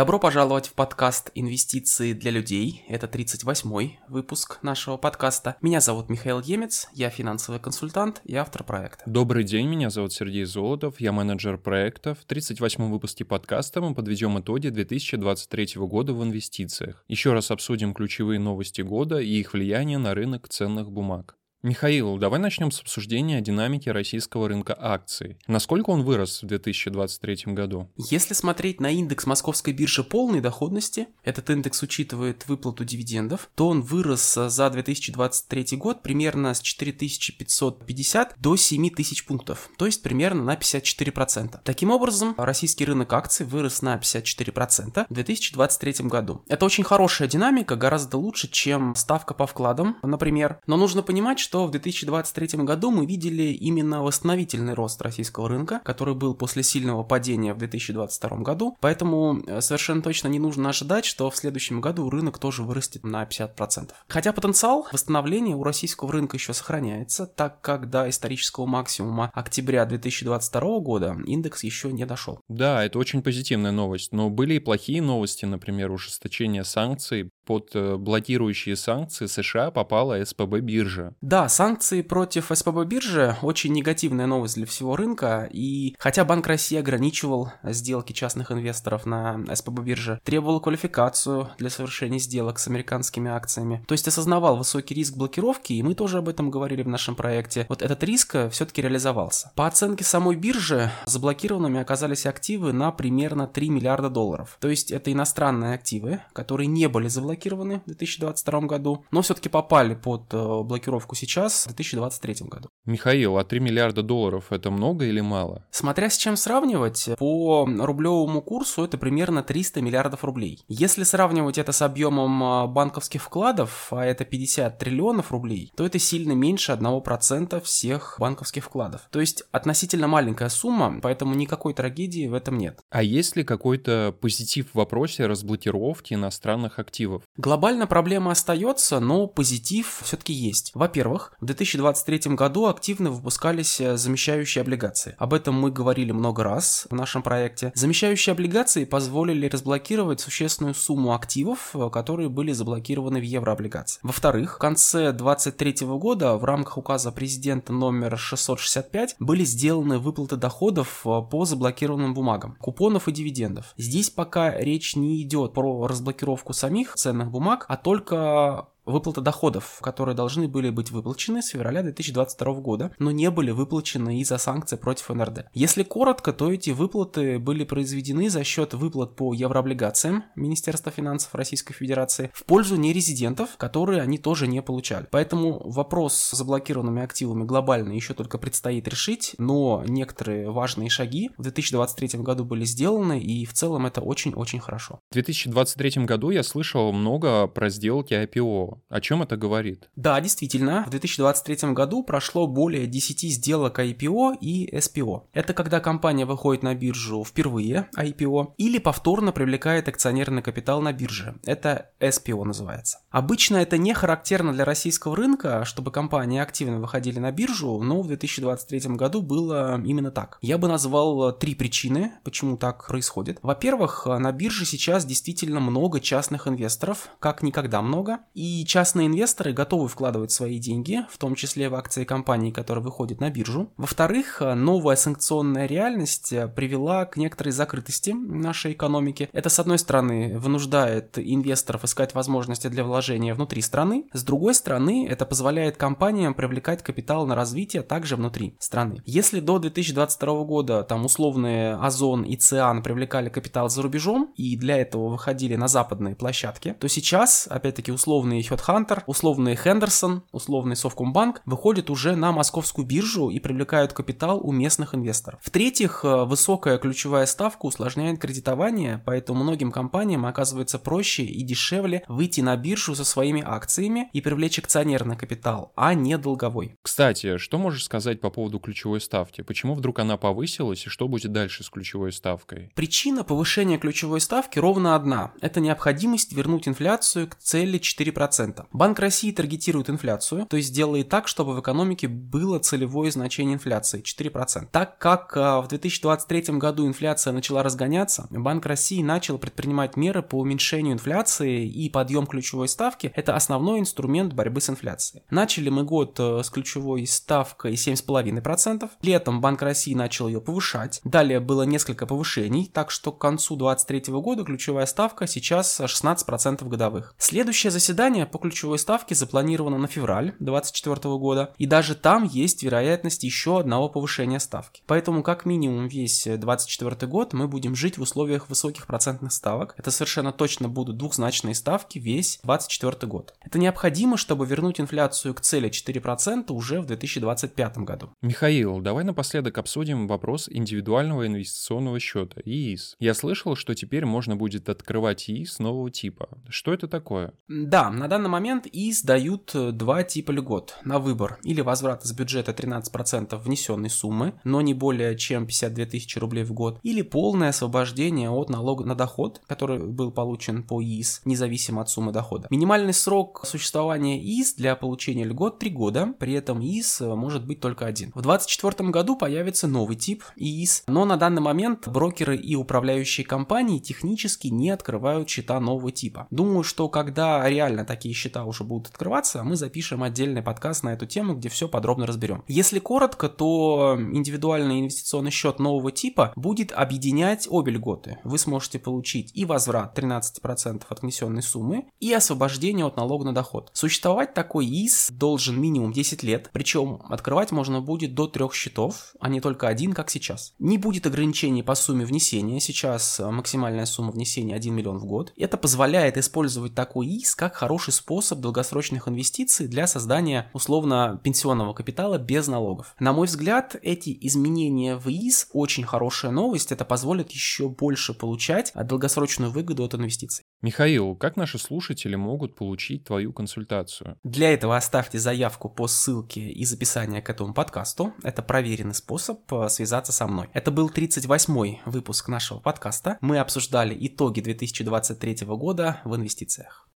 Добро пожаловать в подкаст «Инвестиции для людей». Это 38-й выпуск нашего подкаста. Меня зовут Михаил Емец, я финансовый консультант и автор проекта. Добрый день, меня зовут Сергей Золотов, я менеджер проектов. В 38-м выпуске подкаста мы подведем итоги 2023 года в инвестициях. Еще раз обсудим ключевые новости года и их влияние на рынок ценных бумаг. Михаил, давай начнем с обсуждения динамики российского рынка акций. Насколько он вырос в 2023 году? Если смотреть на индекс московской биржи полной доходности, этот индекс учитывает выплату дивидендов, то он вырос за 2023 год примерно с 4550 до 7000 пунктов, то есть примерно на 54%. Таким образом, российский рынок акций вырос на 54% в 2023 году. Это очень хорошая динамика, гораздо лучше, чем ставка по вкладам, например. Но нужно понимать, что что в 2023 году мы видели именно восстановительный рост российского рынка, который был после сильного падения в 2022 году. Поэтому э, совершенно точно не нужно ожидать, что в следующем году рынок тоже вырастет на 50%. Хотя потенциал восстановления у российского рынка еще сохраняется, так как до исторического максимума октября 2022 года индекс еще не дошел. Да, это очень позитивная новость, но были и плохие новости, например, ужесточение санкций под э, блокирующие санкции США попала СПБ биржа. Да, санкции против СПБ биржи очень негативная новость для всего рынка, и хотя Банк России ограничивал сделки частных инвесторов на СПБ бирже, требовал квалификацию для совершения сделок с американскими акциями, то есть осознавал высокий риск блокировки, и мы тоже об этом говорили в нашем проекте, вот этот риск э, все-таки реализовался. По оценке самой биржи, заблокированными оказались активы на примерно 3 миллиарда долларов, то есть это иностранные активы, которые не были заблокированы заблокированы в 2022 году, но все-таки попали под э, блокировку сейчас, в 2023 году. Михаил, а 3 миллиарда долларов это много или мало? Смотря с чем сравнивать, по рублевому курсу это примерно 300 миллиардов рублей. Если сравнивать это с объемом э, банковских вкладов, а это 50 триллионов рублей, то это сильно меньше 1% всех банковских вкладов. То есть относительно маленькая сумма, поэтому никакой трагедии в этом нет. А есть ли какой-то позитив в вопросе разблокировки иностранных активов? Глобально проблема остается, но позитив все-таки есть. Во-первых, в 2023 году активно выпускались э, замещающие облигации. Об этом мы говорили много раз в нашем проекте. Замещающие облигации позволили разблокировать существенную сумму активов, э, которые были заблокированы в еврооблигации. Во-вторых, в конце 2023 года в рамках указа президента номер 665 были сделаны выплаты доходов э, по заблокированным бумагам, купонов и дивидендов. Здесь пока речь не идет про разблокировку самих ценных бумаг, а только выплата доходов, которые должны были быть выплачены с февраля 2022 года, но не были выплачены из-за санкций против НРД. Если коротко, то эти выплаты были произведены за счет выплат по еврооблигациям Министерства финансов Российской Федерации в пользу нерезидентов, которые они тоже не получали. Поэтому вопрос с заблокированными активами глобально еще только предстоит решить, но некоторые важные шаги в 2023 году были сделаны, и в целом это очень-очень хорошо. В 2023 году я слышал много про сделки IPO. О чем это говорит? Да, действительно, в 2023 году прошло более 10 сделок IPO и SPO. Это когда компания выходит на биржу впервые, IPO, или повторно привлекает акционерный капитал на бирже. Это SPO называется. Обычно это не характерно для российского рынка, чтобы компании активно выходили на биржу, но в 2023 году было именно так. Я бы назвал три причины, почему так происходит. Во-первых, на бирже сейчас действительно много частных инвесторов, как никогда много, и и частные инвесторы готовы вкладывать свои деньги, в том числе в акции компаний, которые выходят на биржу. Во-вторых, новая санкционная реальность э, привела к некоторой закрытости нашей экономики. Это, с одной стороны, вынуждает инвесторов искать возможности для вложения внутри страны, с другой стороны, это позволяет компаниям привлекать капитал на развитие также внутри страны. Если до 2022 года там условные Озон и Циан привлекали капитал за рубежом и для этого выходили на западные площадки, то сейчас, опять-таки, условные Headhunter, условный Хендерсон, условный Совкомбанк выходят уже на московскую биржу и привлекают капитал у местных инвесторов. В-третьих, э, высокая ключевая ставка усложняет кредитование, поэтому многим компаниям оказывается проще и дешевле выйти на биржу со своими акциями и привлечь акционерный капитал, а не долговой. Кстати, что можешь сказать по поводу ключевой ставки? Почему вдруг она повысилась и что будет дальше с ключевой ставкой? Причина повышения ключевой ставки ровно одна. Это необходимость вернуть инфляцию к цели 4%. 4%. Банк России таргетирует инфляцию, то есть делает так, чтобы в экономике было целевое значение инфляции 4%. Так как а, в 2023 году инфляция начала разгоняться, Банк России начал предпринимать меры по уменьшению инфляции и подъем ключевой ставки – это основной инструмент борьбы с инфляцией. Начали мы год э, с ключевой ставкой 7,5%. Летом Банк России начал ее повышать. Далее было несколько повышений, так что к концу 2023 года ключевая ставка сейчас 16% годовых. Следующее заседание по ключевой ставке запланировано на февраль 2024 года, и даже там есть вероятность еще одного повышения ставки. Поэтому как минимум весь 2024 год мы будем жить в условиях высоких процентных ставок. Это совершенно точно будут двухзначные ставки весь 2024 год. Это необходимо, чтобы вернуть инфляцию к цели 4% уже в 2025 году. Михаил, давай напоследок обсудим вопрос индивидуального инвестиционного счета, ИИС. Я слышал, что теперь можно будет открывать ИИС нового типа. Что это такое? Да, на данный момент ИИС дают э, два типа льгот на выбор. Или возврат из бюджета 13% внесенной суммы, но не более чем 52 тысячи рублей в год, или полное освобождение от налога на доход, который был получен по ИИС, независимо от суммы дохода. Минимальный срок существования ИИС для получения льгот 3 года, при этом ИИС э, может быть только один. В 2024 году появится новый тип ИИС, но на данный момент брокеры и управляющие компании технически не открывают счета нового типа. Думаю, что когда реально такие счета уже будут открываться, мы запишем отдельный подкаст на эту тему, где все подробно разберем. Если коротко, то индивидуальный инвестиционный счет нового типа будет объединять обе льготы. Вы сможете получить и возврат 13% от внесенной суммы, и освобождение от налога на доход. Существовать такой ИС должен минимум 10 лет, причем открывать можно будет до трех счетов, а не только один, как сейчас. Не будет ограничений по сумме внесения, сейчас максимальная сумма внесения 1 миллион в год. Это позволяет использовать такой ИС как хороший способ долгосрочных инвестиций для создания условно пенсионного капитала без налогов. На мой взгляд, эти изменения в ИС очень хорошая новость, это позволит еще больше получать долгосрочную выгоду от инвестиций. Михаил, как наши слушатели могут получить твою консультацию? Для этого оставьте заявку по ссылке из описания к этому подкасту. Это проверенный способ э, связаться со мной. Это был 38-й выпуск нашего подкаста. Мы обсуждали итоги 2023 года в инвестициях.